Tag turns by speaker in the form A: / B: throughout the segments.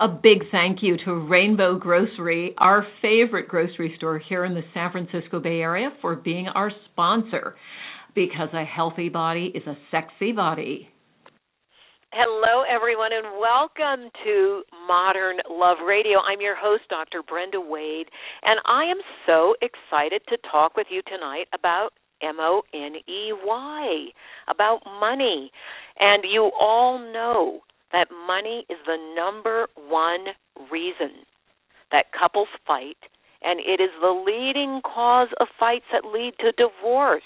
A: A big thank you to Rainbow Grocery, our favorite grocery store here in the San Francisco Bay Area, for being our sponsor. Because a healthy body is a sexy body.
B: Hello, everyone, and welcome to Modern Love Radio. I'm your host, Dr. Brenda Wade, and I am so excited to talk with you tonight about M O N E Y, about money. And you all know that money is the number one reason that couples fight, and it is the leading cause of fights that lead to divorce.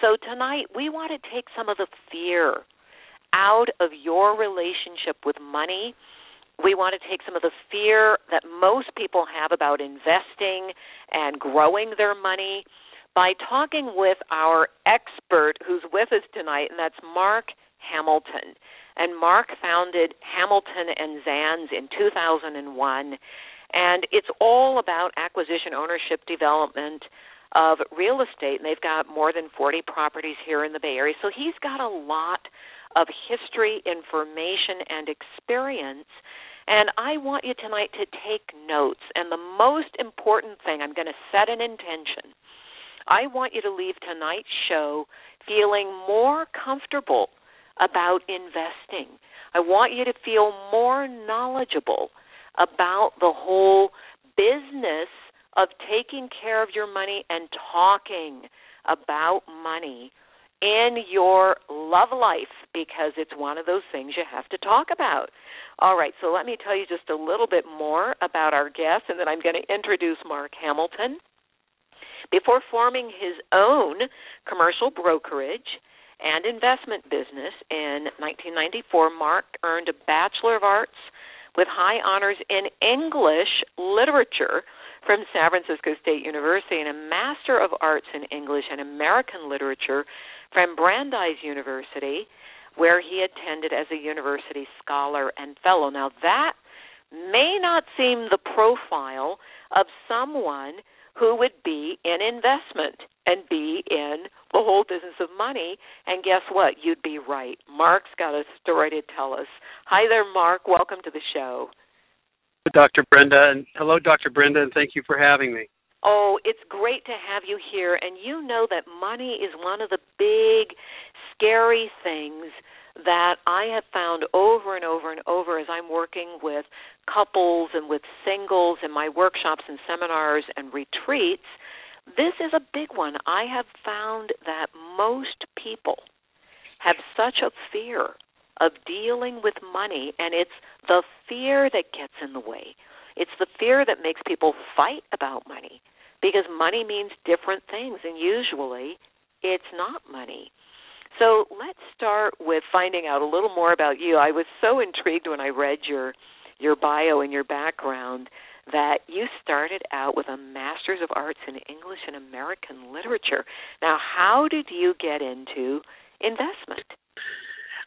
B: So tonight, we want to take some of the fear out of your relationship with money. We want to take some of the fear that most people have about investing and growing their money by talking with our expert who's with us tonight, and that's Mark Hamilton and Mark founded Hamilton and Zanze in 2001 and it's all about acquisition ownership development of real estate. And they've got more than 40 properties here in the Bay Area. So he's got a lot of history information and experience. And I want you tonight to take notes. And the most important thing I'm going to set an intention. I want you to leave tonight's show feeling more comfortable about investing. I want you to feel more knowledgeable about the whole business of taking care of your money and talking about money in your love life because it's one of those things you have to talk about. All right, so let me tell you just a little bit more about our guest, and then I'm going to introduce Mark Hamilton. Before forming his own commercial brokerage, and investment business. In 1994, Mark earned a Bachelor of Arts with high honors in English literature from San Francisco State University and a Master of Arts in English and American Literature from Brandeis University, where he attended as a university scholar and fellow. Now, that may not seem the profile of someone who would be in investment and be in the whole business of money. And guess what? You'd be right. Mark's got a story to tell us. Hi there, Mark. Welcome to the show.
C: Dr. Brenda, and hello, Dr. Brenda, and thank you for having me.
B: Oh, it's great to have you here. And you know that money is one of the big, scary things that I have found over and over and over as I'm working with couples and with singles in my workshops and seminars and retreats this is a big one. I have found that most people have such a fear of dealing with money, and it's the fear that gets in the way. It's the fear that makes people fight about money because money means different things, and usually it's not money. So let's start with finding out a little more about you. I was so intrigued when I read your your bio and your background that you started out with a Master's of Arts in English and American Literature. Now, how did you get into investment?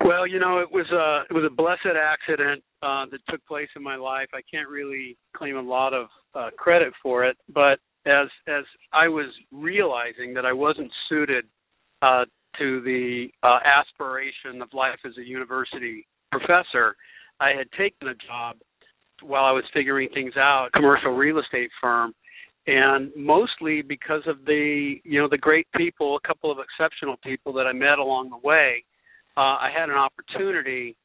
C: Well, you know, it was a it was a blessed accident uh, that took place in my life. I can't really claim a lot of uh, credit for it, but as as I was realizing that I wasn't suited uh, to the uh, aspiration of life as a university professor, I had taken a job while I was figuring things out, commercial real estate firm, and mostly because of the you know the great people, a couple of exceptional people that I met along the way, uh, I had an opportunity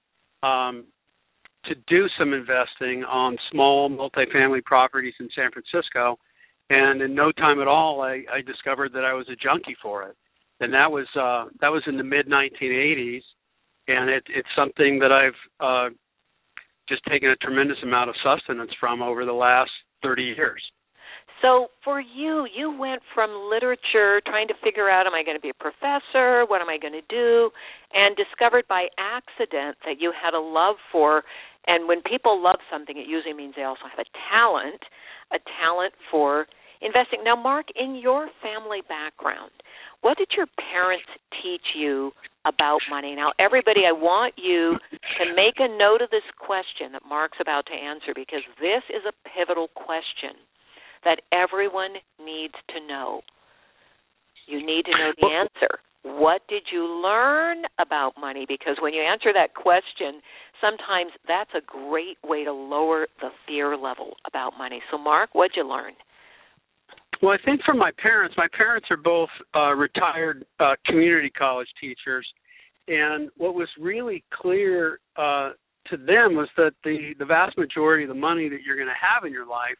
C: um, to do some investing on small multifamily properties in San Francisco, and in no time at all, I, I discovered that I was a junkie for it, and that was uh, that was in the mid 1980s, and it, it's something that I've uh, just taken a tremendous amount of sustenance from over the last 30 years.
B: So for you, you went from literature, trying to figure out, am I going to be a professor? What am I going to do? And discovered by accident that you had a love for, and when people love something, it usually means they also have a talent, a talent for investing. Now, Mark, in your family background, what did your parents teach you about money? Now, everybody, I want you to make a note of this question that Mark's about to answer because this is a pivotal question that everyone needs to know. You need to know the answer. What did you learn about money? Because when you answer that question, sometimes that's a great way to lower the fear level about money. So, Mark, what'd you learn?
C: Well, I think from my parents, my parents are both uh, retired uh, community college teachers, and what was really clear uh, to them was that the the vast majority of the money that you're going to have in your life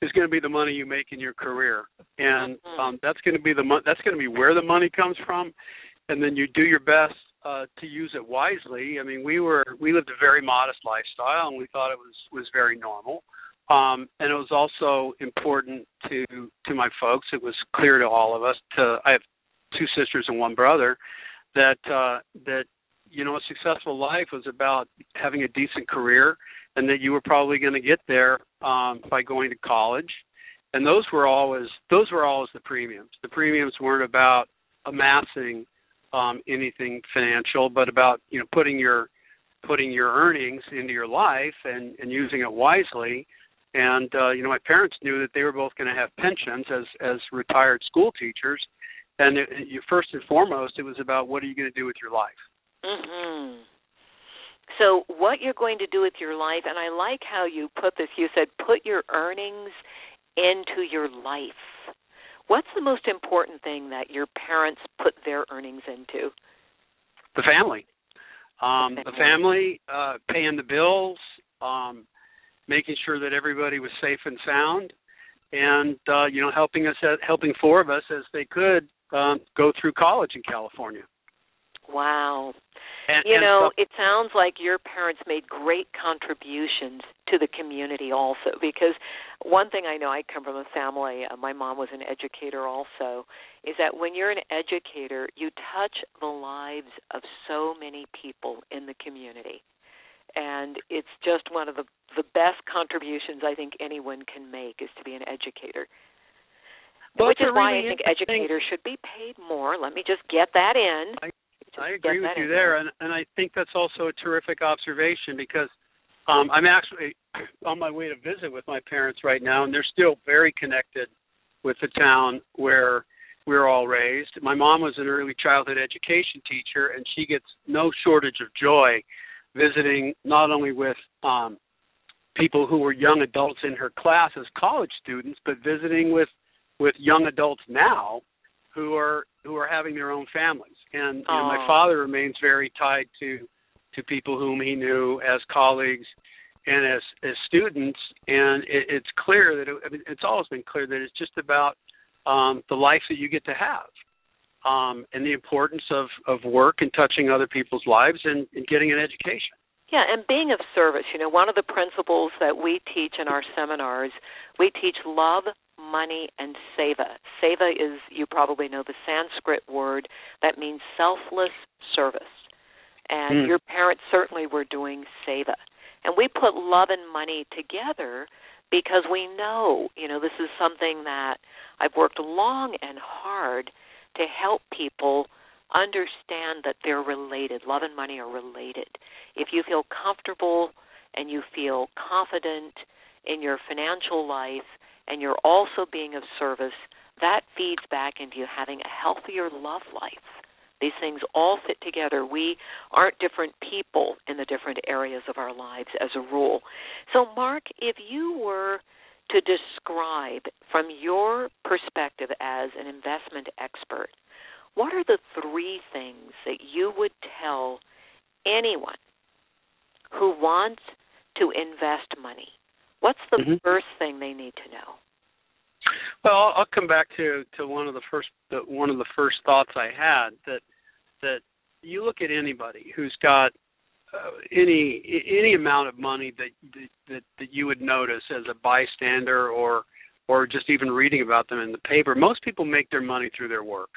C: is going to be the money you make in your career, and
B: Mm-hmm.
C: um, that's going to be the mo- that's going to be where the money comes from, and then you do your best uh, to use it wisely. I mean, we were we lived a very modest lifestyle, and we thought it was was very normal. Um, and it was also important to to my folks. It was clear to all of us. To I have two sisters and one brother. That uh, that you know a successful life was about having a decent career, and that you were probably going to get there um, by going to college. And those were always those were always the premiums. The premiums weren't about amassing um, anything financial, but about you know putting your putting your earnings into your life and and using it wisely and uh you know my parents knew that they were both going to have pensions as as retired school teachers and it, you first and foremost it was about what are you going to do with your life
B: Mm-hmm. So, what you're going to do with your life, and I like how you put this. You said put your earnings into your life. What's the most important thing that your parents put their earnings into?
C: the family um the family uh paying the bills um making sure that everybody was safe and sound and uh you know helping us helping four of us as they could um go through college in california
B: Wow.
C: and,
B: You
C: and
B: know, it sounds like your parents made great contributions to the community also because one thing I know I come from a family, uh, my mom was an educator also, is that when you're an educator, you touch the lives of so many people in the community. And it's just one of the the best contributions I think anyone can make is to be an educator.
C: Well,
B: Which is why
C: really
B: I think educators should be paid more. Let me just get that in. Just
C: I agree with you
B: in
C: there, and and I think that's also a terrific observation because um, I'm actually on my way to visit with my parents right now, and they're still very connected with the town where we're all raised. My mom was an early childhood education teacher, and she gets no shortage of joy visiting not only with um, people who were young adults in her class as college students, but visiting with with young adults now who are who are having their own families. And know, my father remains very tied to to people whom he knew as colleagues and as as students. And it, it's clear that it, I mean, it's always been clear that it's just about um, the life that you get to have. Um, and the importance of, of work and touching other people's lives and, and getting an education.
B: Yeah, and being of service. You know, one of the principles that we teach in our seminars, we teach love, money, and seva. Seva is, you probably know, the Sanskrit word that means selfless service. And
C: Mm.
B: your parents certainly were doing seva. And we put love and money together because we know, you know, this is something that I've worked long and hard to help people understand that they're related. Love and money are related. If you feel comfortable and you feel confident in your financial life and you're also being of service, that feeds back into you having a healthier love life. These things all fit together. We aren't different people in the different areas of our lives as a rule. So, Mark, if you were to describe from your perspective as an investment expert, what are the three things that you would tell anyone who wants to invest money? What's the
C: Mhm.
B: first thing they need to know?
C: Well, I'll, I'll come back to to one of the first the, one of the first thoughts I had that that you look at anybody who's got uh, any any amount of money that, that that that you would notice as a bystander or or just even reading about them in the paper. Most people make their money through their work.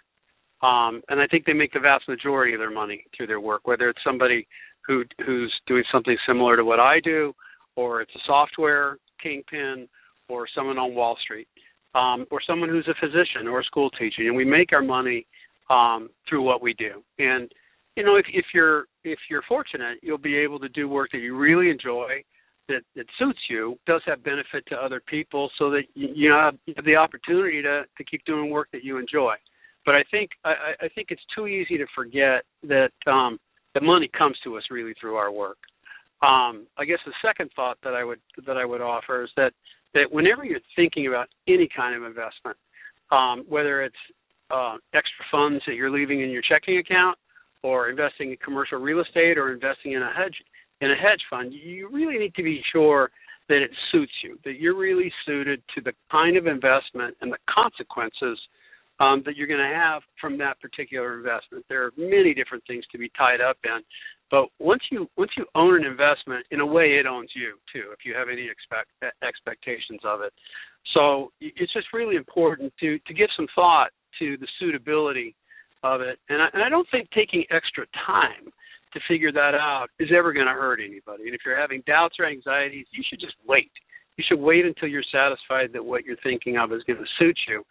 C: Um, and I think they make the vast majority of their money through their work, whether it's somebody who who's doing something similar to what I do, or it's a software kingpin, or someone on Wall Street, um, or someone who's a physician or a school teacher, and we make our money um, through what we do. And you know, if, if you're if you're fortunate, you'll be able to do work that you really enjoy, that that suits you, does have benefit to other people, so that you, you have, the opportunity to to keep doing work that you enjoy. But I think I, I think it's too easy to forget that um, the money comes to us really through our work. Um, I guess the second thought that I would that I would offer is that that whenever you're thinking about any kind of investment, um, whether it's uh, extra funds that you're leaving in your checking account, or investing in commercial real estate, or investing in a hedge in a hedge fund, you really need to be sure that it suits you, that you're really suited to the kind of investment and the consequences um, that you're going to have from that particular investment. There are many different things to be tied up in, but once you once you own an investment, in a way, it owns you too. If you have any expect expectations of it, so it's just really important to to give some thought to the suitability of it, and I, and I don't think taking extra time to figure that out is ever going to hurt anybody. And if you're having doubts or anxieties, you should just wait. You should wait until you're satisfied that what you're thinking of is going to suit you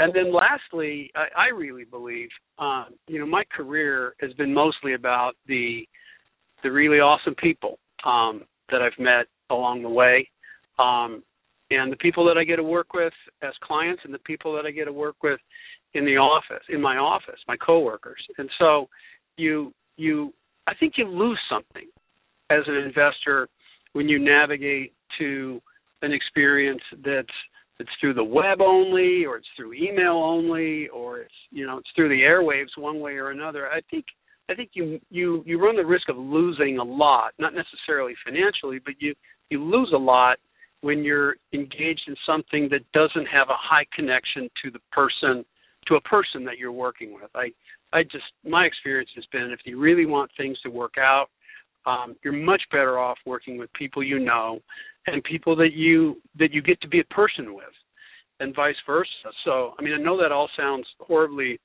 C: and then lastly, I, I really believe, um, you know, my career has been mostly about the the really awesome people um, that I've met along the way, um, and the people that I get to work with as clients, and the people that I get to work with in the office, in my office, my coworkers. And so, you you, I think you lose something as an investor when you navigate to an experience that's it's through the web only or it's through email only or it's you know it's through the airwaves one way or another. I think i think you you you run the risk of losing a lot not necessarily financially but you you lose a lot when you're engaged in something that doesn't have a high connection to the person to a person that you're working with. I i just my experience has been if you really want things to work out um, you're much better off working with people you know and people that you that you get to be a person with and vice versa. So i mean i know that all sounds horribly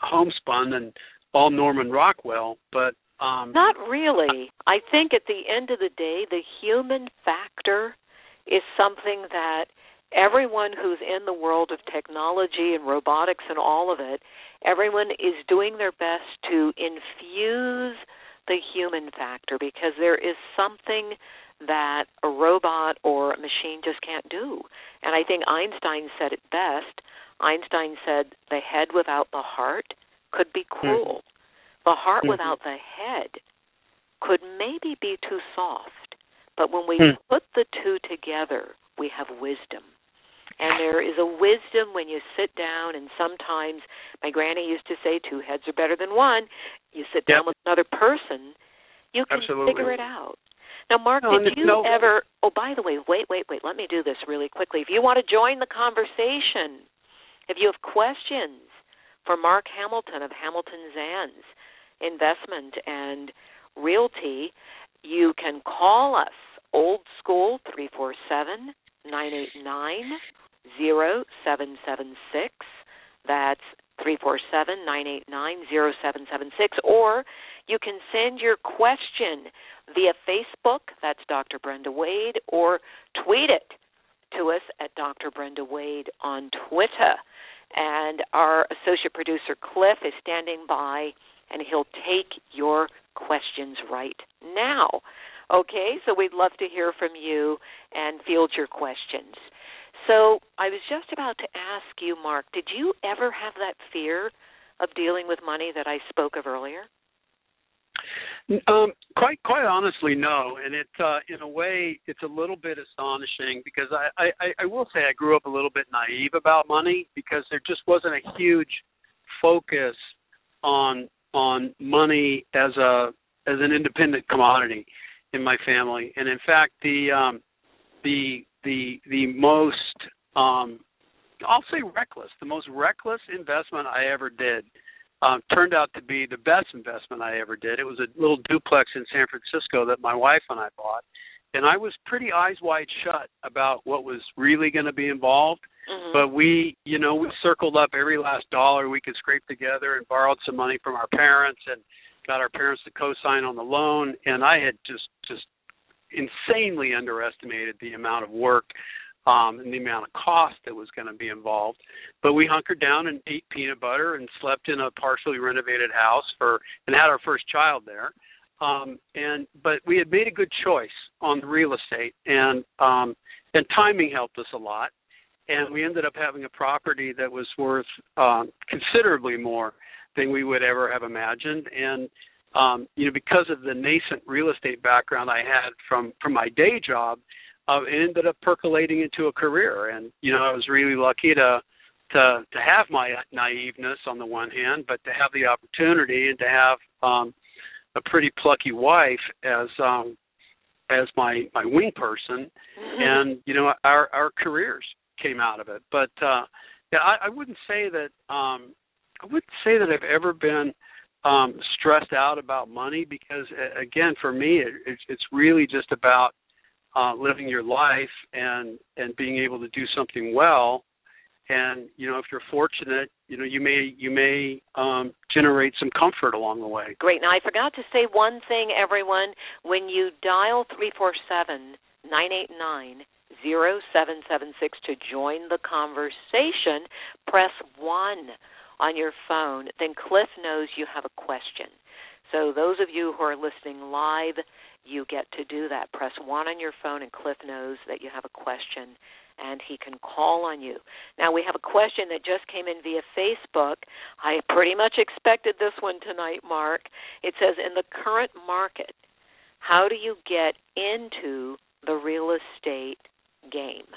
C: homespun and all norman rockwell but um
B: not really. I think at the end of the day the human factor is something that everyone who's in the world of technology and robotics and all of it everyone is doing their best to infuse the human factor because there is something that a robot or a machine just can't do. And I think Einstein said it best. Einstein said, the head without the heart could be hmm. cruel. Mm-hmm. The heart mm-hmm. without the head could maybe be too soft. But when we mm-hmm. put the two together, we have wisdom. And there is a wisdom when you sit down, and sometimes my granny used to say, two heads are better than one. You sit down yep. with another person, you can
C: Absolutely.
B: figure it out. Now, Mark,
C: no,
B: did you
C: no.
B: ever? Oh, by the way, wait, wait, wait. Let me do this really quickly. If you want to join the conversation, if you have questions for Mark Hamilton of Hamilton Zanze Investment and Realty, you can call us old school three four seven nine eight nine zero seven seven six. That's three four seven nine eight nine zero seven seven six, or you can send your question via Facebook, that's Dr. Brenda Wade, or tweet it to us at Dr. Brenda Wade on Twitter. And our associate producer, Cliff, is standing by and he'll take your questions right now. Okay, so we'd love to hear from you and field your questions. So I was just about to ask you, Mark, did you ever have that fear of dealing with money that I spoke of earlier?
C: Um, quite quite honestly, no. And it uh, in a way it's a little bit astonishing because I, I I will say I grew up a little bit naive about money because there just wasn't a huge focus on on money as a as an independent commodity in my family. And in fact, the um, the the the most um, I'll say reckless, the most reckless investment I ever did um, turned out to be the best investment I ever did. It was a little duplex in San Francisco that my wife and I bought, and I was pretty eyes wide shut about what was really going to be involved.
B: Mhm.
C: But we, you know, we circled up every last dollar we could scrape together and borrowed some money from our parents and got our parents to co-sign on the loan. And I had just just insanely underestimated the amount of work um, and the amount of cost that was going to be involved. But we hunkered down and ate peanut butter and slept in a partially renovated house for and had our first child there. Um, and but we had made a good choice on the real estate and um, and timing helped us a lot. And we ended up having a property that was worth um, considerably more than we would ever have imagined. And um, you know, because of the nascent real estate background I had from from my day job, uh, it ended up percolating into a career. And you know, I was really lucky to to to have my naiveness on the one hand, but to have the opportunity and to have um, a pretty plucky wife as um, as my my wing person,
B: Mhm.
C: and you know, our our careers came out of it. But uh, yeah, I, I wouldn't say that um, I wouldn't say that I've ever been um stressed out about money because again for me it, it's really just about uh living your life and and being able to do something well and you know if you're fortunate you know you may you may um generate some comfort along the way
B: Great. Now I forgot to say one thing, everyone. When you dial three four seven nine eight nine zero seven seven six to join the conversation, press one on your phone. Then Cliff knows you have a question. So those of you who are listening live, you get to do that. Press one on your phone, and Cliff knows that you have a question, and he can call on you. Now we have a question that just came in via Facebook. I pretty much expected this one tonight, Mark. It says, in the current market, how do you get into the real estate game?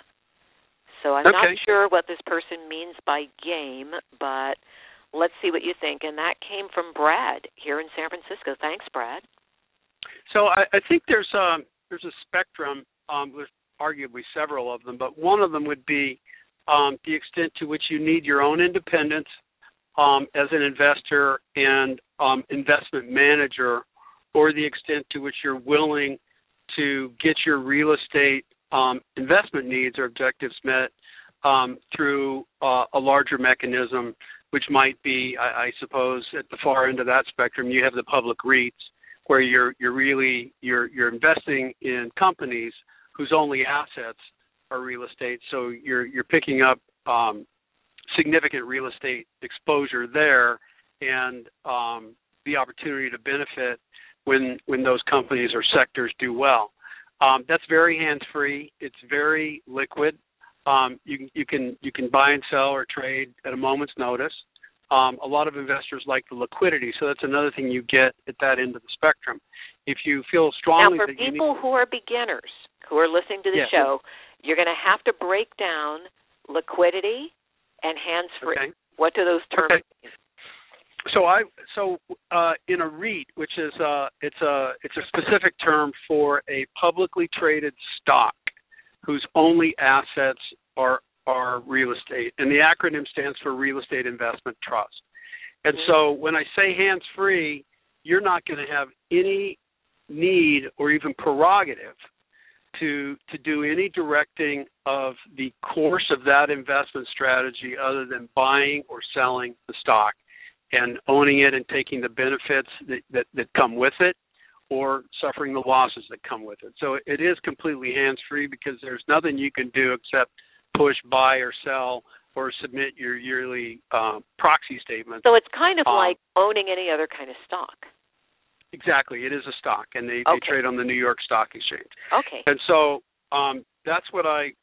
B: So I'm not sure what this person means by game, but let's see what you think. And that came from Brad here in San Francisco. Thanks, Brad.
C: So I, I think there's um there's a spectrum. Um, there's arguably several of them, but one of them would be um, the extent to which you need your own independence um, as an investor and um, investment manager, or the extent to which you're willing to get your real estate um, investment needs or objectives met um, through uh, a larger mechanism, which might be, I, I suppose, at the far end of that spectrum, you have the public REITs where you're you're really you're you're investing in companies whose only assets are real estate. So you're you're picking up um, significant real estate exposure there, and um, the opportunity to benefit when when those companies or sectors do well. Um, that's very hands free. It's very liquid. Um, you can you can you can buy and sell or trade at a moment's notice. Um, a lot of investors like the liquidity, so that's another thing you get at that end of the spectrum. If you feel strongly Now,
B: for
C: that you need,
B: people who are beginners who are listening to the show, you're going to have to break down liquidity and hands free.
C: okay,
B: What do those terms
C: Okay.
B: mean?
C: So I so uh, in a REIT, which is uh, it's a it's a specific term for a publicly traded stock whose only assets are are real estate, and the acronym stands for Real Estate Investment Trust. And so when I say hands free, you're not going to have any need or even prerogative to to do any directing of the course of that investment strategy other than buying or selling the stock and owning it and taking the benefits that, that, that come with it or suffering the losses that come with it. So it is completely hands free because there's nothing you can do except push buy or sell or submit your yearly um, proxy statement.
B: So it's kind of
C: Um,
B: like owning any other kind of stock.
C: Exactly, it is a stock, and they,
B: Okay.
C: they trade on the New York Stock Exchange.
B: Okay.
C: And so um, that's what I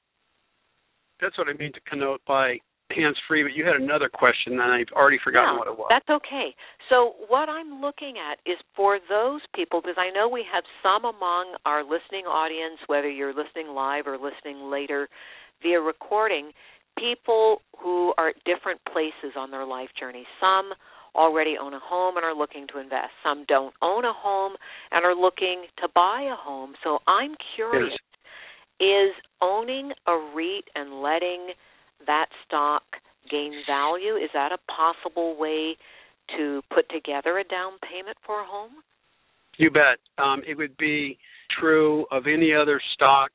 C: that's what I mean to connote by hands free. But you had another question, and I've already forgotten
B: yeah,
C: what it was.
B: That's okay. So what I'm looking at is for those people, because I know we have some among our listening audience, whether you're listening live or listening later via recording, people who are at different places on their life journey. Some already own a home and are looking to invest. Some don't own a home and are looking to buy a home. So I'm curious is owning a REIT and letting that stock gain value is that a possible way to put together a down payment for a home?
C: You bet. Um, it would be true of any other stock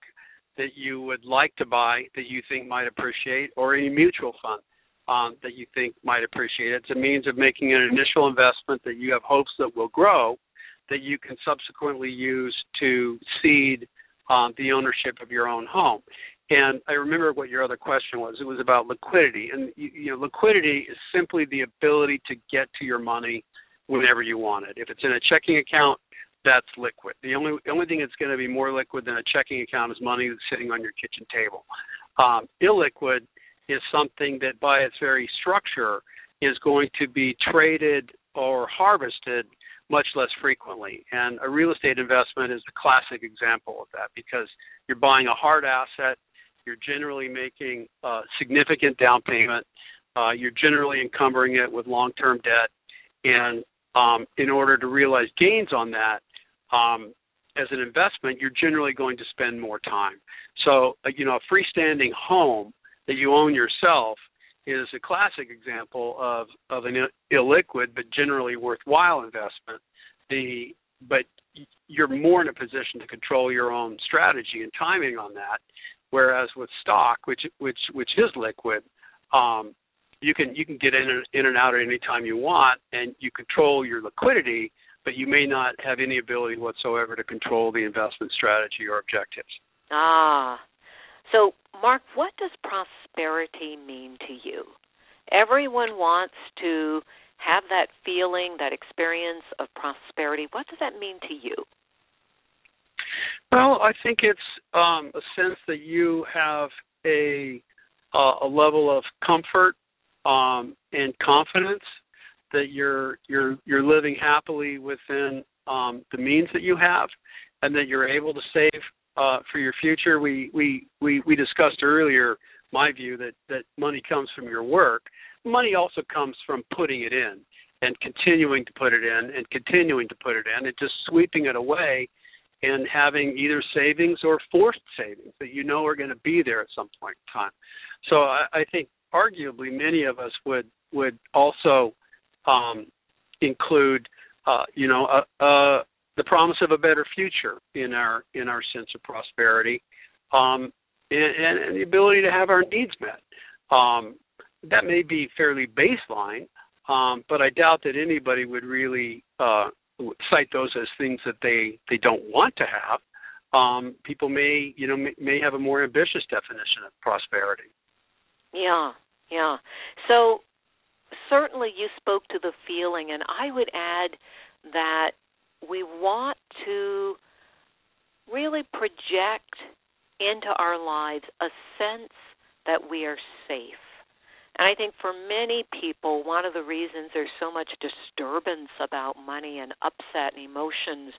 C: that you would like to buy that you think might appreciate, or any mutual fund um, that you think might appreciate. It's a means of making an initial investment that you have hopes that will grow, that you can subsequently use to seed um, the ownership of your own home. And I remember what your other question was. It was about liquidity, and you, you know, liquidity is simply the ability to get to your money whenever you want it. If it's in a checking account, that's liquid. The only only thing that's going to be more liquid than a checking account is money that's sitting on your kitchen table. Um, illiquid is something that, by its very structure, is going to be traded or harvested much less frequently. And a real estate investment is the classic example of that because you're buying a hard asset, you're generally making a significant down payment, uh, you're generally encumbering it with long term debt, and um, in order to realize gains on that, um, as an investment, you're generally going to spend more time. So, uh, you know, a freestanding home that you own yourself is a classic example of of an illiquid but generally worthwhile investment. The but you're more in a position to control your own strategy and timing on that. Whereas with stock, which which which is liquid, um, you can you can get in in and out at any time you want, and you control your liquidity, but you may not have any ability whatsoever to control the investment strategy or objectives.
B: Ah, so, Mark, what does prosperity mean to you? Everyone wants to have that feeling, that experience of prosperity. What does that mean to you?
C: Well, I think it's um, a sense that you have a uh, a level of comfort um, and confidence that you're you're you're living happily within um, the means that you have, and that you're able to save uh, for your future. We, we we we discussed earlier my view that that money comes from your work. Money also comes from putting it in and continuing to put it in and continuing to put it in and just sweeping it away and having either savings or forced savings that you know are going to be there at some point in time. So I, I think arguably many of us would would also um, include uh, you know a, a the promise of a better future in our in our sense of prosperity, um, and, and, the ability to have our needs met. Um, that may be fairly baseline, um, but I doubt that anybody would really uh, cite those as things that they they don't want to have. Um, people may you know may, may have a more ambitious definition of prosperity.
B: Yeah, yeah. So certainly you spoke to the feeling, and I would add that we want to really project into our lives a sense that we are safe. And I think for many people, one of the reasons there's so much disturbance about money and upset and emotions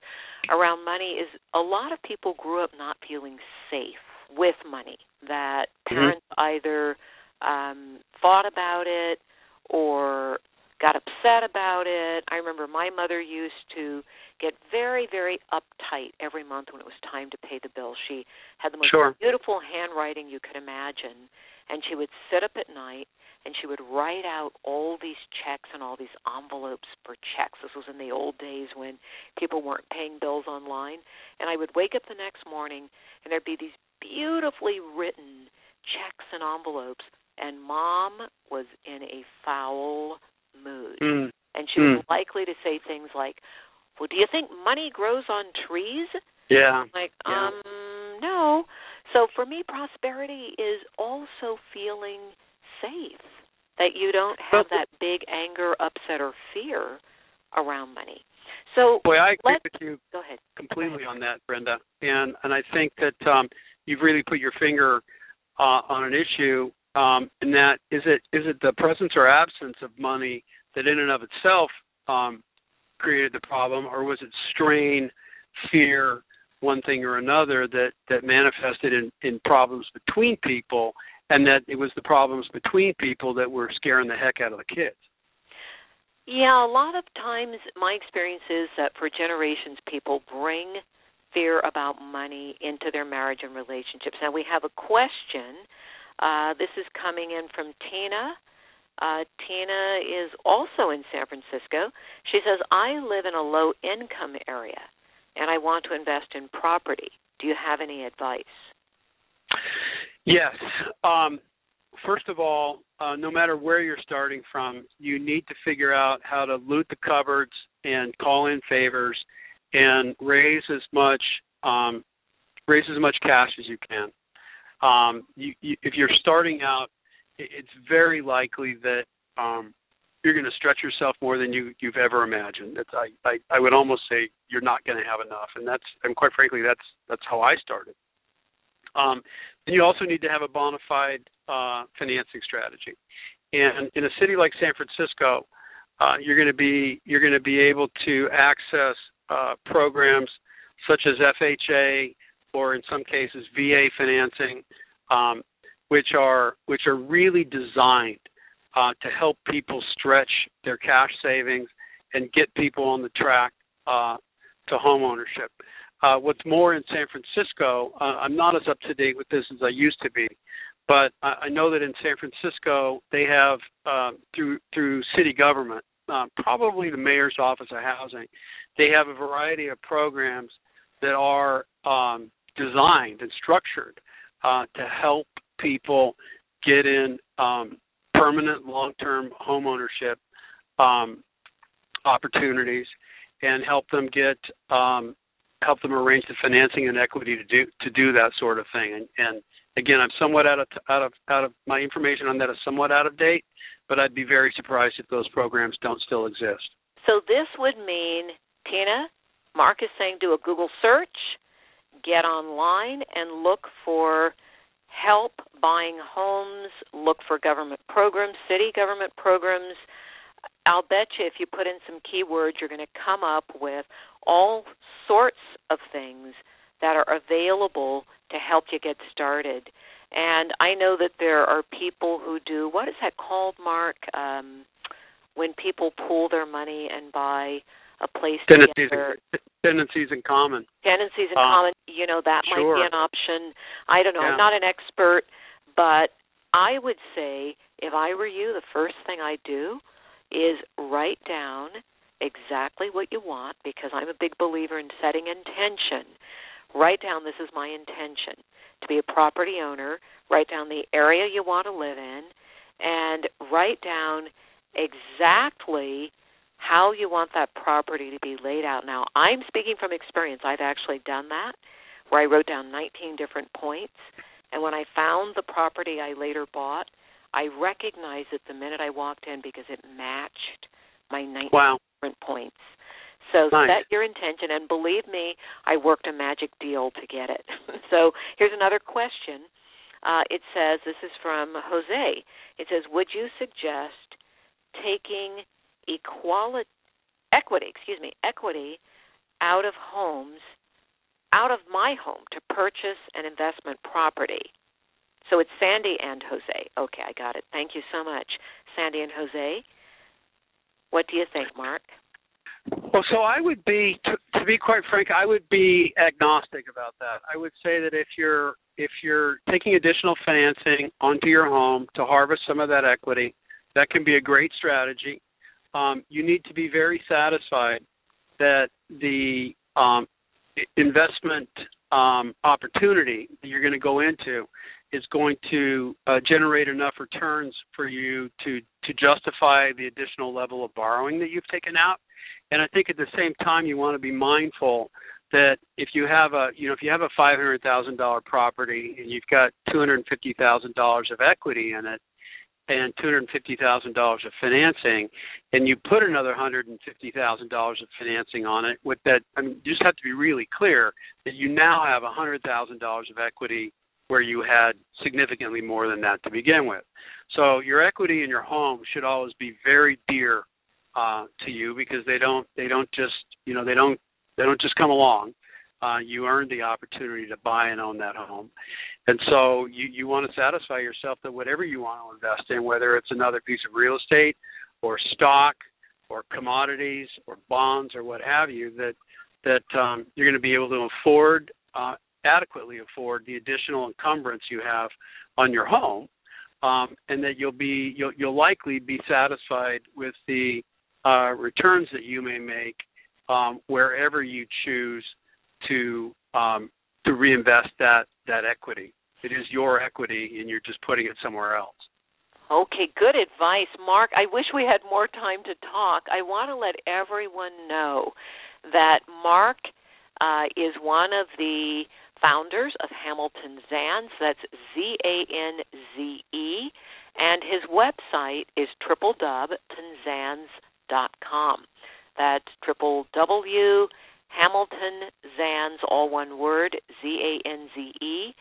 B: around money is a lot of people grew up not feeling safe with money. That mm-hmm. parents mm-hmm. either um, fought about it or got upset about it. I remember my mother used to get very, very uptight every month when it was time to pay the bill. She had the most
C: sure.
B: beautiful handwriting you could imagine, and she would sit up at night and she would write out all these checks and all these envelopes for checks. This was in the old days when people weren't paying bills online. And I would wake up the next morning and there'd be these beautifully written checks and envelopes and mom was in a foul mood.
C: Mm.
B: And she was mm. likely to say things like, well, do you think money grows on trees?
C: Yeah.
B: I'm like,
C: yeah.
B: um, no. So for me, prosperity is also feeling safe. That you don't have that big anger, upset, or fear around money. So,
C: boy, I agree with you
B: go ahead.
C: completely
B: go ahead.
C: on that, Brenda. And and I think that um, you've really put your finger uh, on an issue. Um, and that is it is it the presence or absence of money that in and of itself um, created the problem, or was it strain, fear, one thing or another that that manifested in in problems between people, and that it was the problems between people that were scaring the heck out of the kids?
B: Yeah, a lot of times my experience is that for generations people bring fear about money into their marriage and relationships. Now we have a question. Uh, this is coming in from Tina. Uh, Tina is also in San Francisco. She says, I live in a low income area. and I want to invest in property. Do you have any advice?
C: Yes. Um, first of all, uh, no matter where you're starting from, you need to figure out how to loot the cupboards and call in favors and raise as much um, raise as much cash as you can. Um, you, you, if you're starting out, it's very likely that um, you're going to stretch yourself more than you, you've ever imagined. It's, I, I, I would almost say you're not going to have enough, and that's and quite frankly, that's that's how I started. Um, you also need to have a bona fide uh, financing strategy. And in a city like San Francisco, uh, you're going to be you're going to be able to access uh, programs such as FHA or in some cases VA financing, um, which are which are really designed uh, to help people stretch their cash savings and get people on the track uh, to home ownership. Uh, what's more, in San Francisco, uh, I'm not as up to date with this as I used to be, but I, I know that in San Francisco they have uh, through through city government, uh, probably the mayor's office of housing, they have a variety of programs that are um, designed and structured uh, to help people get in um, permanent long-term home ownership um, opportunities and help them get um, help them arrange the financing and equity to do to do that sort of thing. And, and again, I'm somewhat out of out of out of my information on that is somewhat out of date, but I'd be very surprised if those programs don't still exist.
B: So this would mean, Tina, Mark is saying do a Google search, get online, and look for help buying homes, look for government programs, city government programs. I'll bet you if you put in some keywords, you're going to come up with all sorts of things that are available to help you get started. And I know that there are people who do what is that called, Mark? Um, when people pool their money and buy a place
C: tenancies,
B: together.
C: Tenancies in common.
B: Tenancies in
C: uh,
B: common. You know that
C: sure.
B: might be an option. I don't know.
C: Yeah.
B: I'm not an expert, but I would say if I were you, the first thing I do is write down exactly what you want because I'm a big believer in setting intention. Write down this is my intention to be a property owner. Write down the area you want to live in, and write down exactly how you want that property to be laid out. Now, I'm speaking from experience. I've actually done that where I wrote down 19 different points. And when I found the property I later bought, I recognized it the minute I walked in because it matched my 19
C: wow.
B: different points. So
C: nice.
B: set your intention, and believe me, I worked a magic deal to get it. so here's another question. Uh, it says, this is from Jose. It says, would you suggest taking equality, equity, excuse me, equity out of homes, out of my home to purchase an investment property. So it's Sandy and Jose. Okay, I got it. Thank you so much, Sandy and Jose. What do you think, Mark?
C: Well, so I would be, to, to be quite frank, I would be agnostic about that. I would say that if you're if you're taking additional financing onto your home to harvest some of that equity, that can be a great strategy. Um, you need to be very satisfied that the um, investment um, opportunity that you're going to go into is going to uh, generate enough returns for you to to justify the additional level of borrowing that you've taken out. And I think at the same time you want to be mindful that if you have a you know if you have a five hundred thousand dollar property and you've got two hundred and fifty thousand dollars of equity in it and two hundred and fifty thousand dollars of financing and you put another hundred and fifty thousand dollars of financing on it with that I mean you just have to be really clear that you now have a hundred thousand dollars of equity where you had significantly more than that to begin with. So your equity in your home should always be very dear uh, to you because they don't they don't just you know they don't they don't just come along. Uh, you earned the opportunity to buy and own that home, and so you you want to satisfy yourself that whatever you want to invest in, whether it's another piece of real estate or stock or commodities or bonds or what have you, that that um, you're going to be able to afford uh, adequately afford the additional encumbrance you have on your home, um, and that you'll be you'll, you'll likely be satisfied with the uh, returns that you may make um, wherever you choose to um, to reinvest that that equity. It is your equity, and you're just putting it somewhere else.
B: Okay, good advice, Mark. I wish we had more time to talk. I want to let everyone know that Mark uh, is one of the founders of Hamilton Zanze. That's Z A N Z E. And his website is tripledubtanzanze.com. That's triple W Hamilton Zanze, all one word, Z A N Z E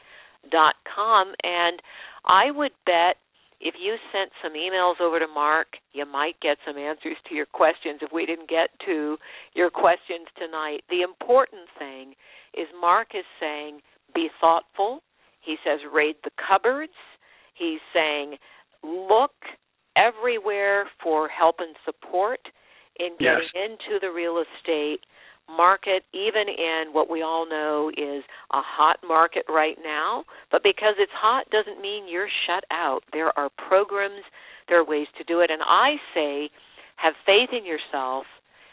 B: dot com. And I would bet if you sent some emails over to Mark, you might get some answers to your questions if we didn't get to your questions tonight. The important thing is Mark is saying be thoughtful. He says raid the cupboards. He's saying look everywhere for help and support in getting
C: yes.
B: into the real estate market, even in what we all know is a hot market right now. But because it's hot doesn't mean you're shut out. There are programs, there are ways to do it. And I say, have faith in yourself,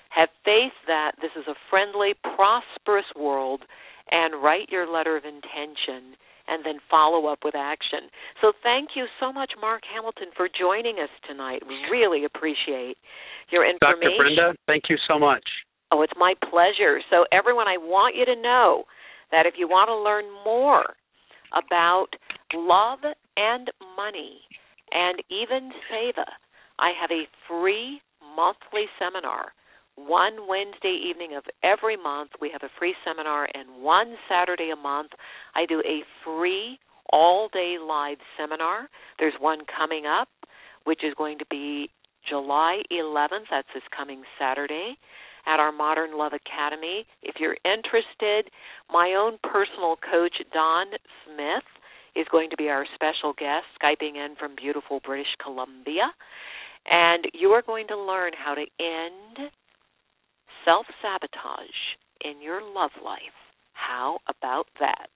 B: have faith that this is a friendly, prosperous world, and write your letter of intention and then follow up with action. So thank you so much, Mark Hamilton, for joining us tonight. We really appreciate your information.
C: Dr. Brenda, thank you so much.
B: Oh, it's my pleasure. So, everyone, I want you to know that if you want to learn more about love and money and even Seva, I have a free monthly seminar. One Wednesday evening of every month, we have a free seminar, and one Saturday a month, I do a free all day live seminar. There's one coming up, which is going to be July 11th. That's this coming Saturday at our Modern Love Academy. If you're interested, my own personal coach, Don Smith, is going to be our special guest, Skyping in from beautiful British Columbia. And you are going to learn how to end self sabotage in your love life. How about that?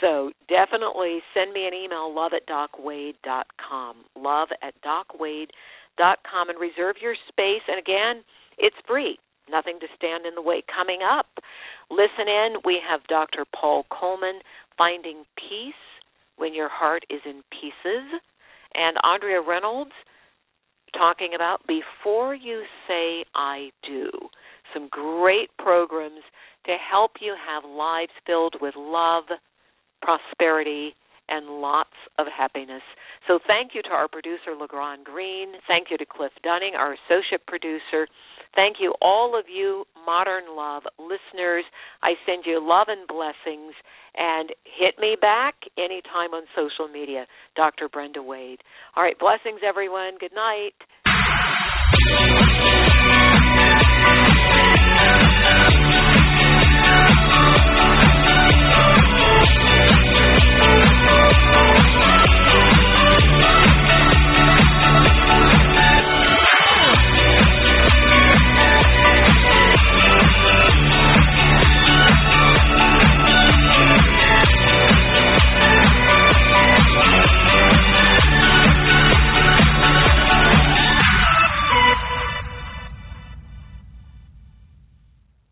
B: So definitely send me an email, love at docwade.com. Love at docwade.com and reserve your space. And again, it's free nothing to stand in the way. Coming up, listen in, we have Dr. Paul Coleman, Finding Peace When Your Heart is in Pieces, and Andrea Reynolds talking about Before You Say I Do. Some great programs to help you have lives filled with love, prosperity, and lots of happiness. So thank you to our producer, LeGrand Green. Thank you to Cliff Dunning, our associate producer. Thank you, all of you, Modern Love listeners. I send you love and blessings. And hit me back anytime on social media, Dr. Brenda Wade. All right, blessings, everyone. Good night.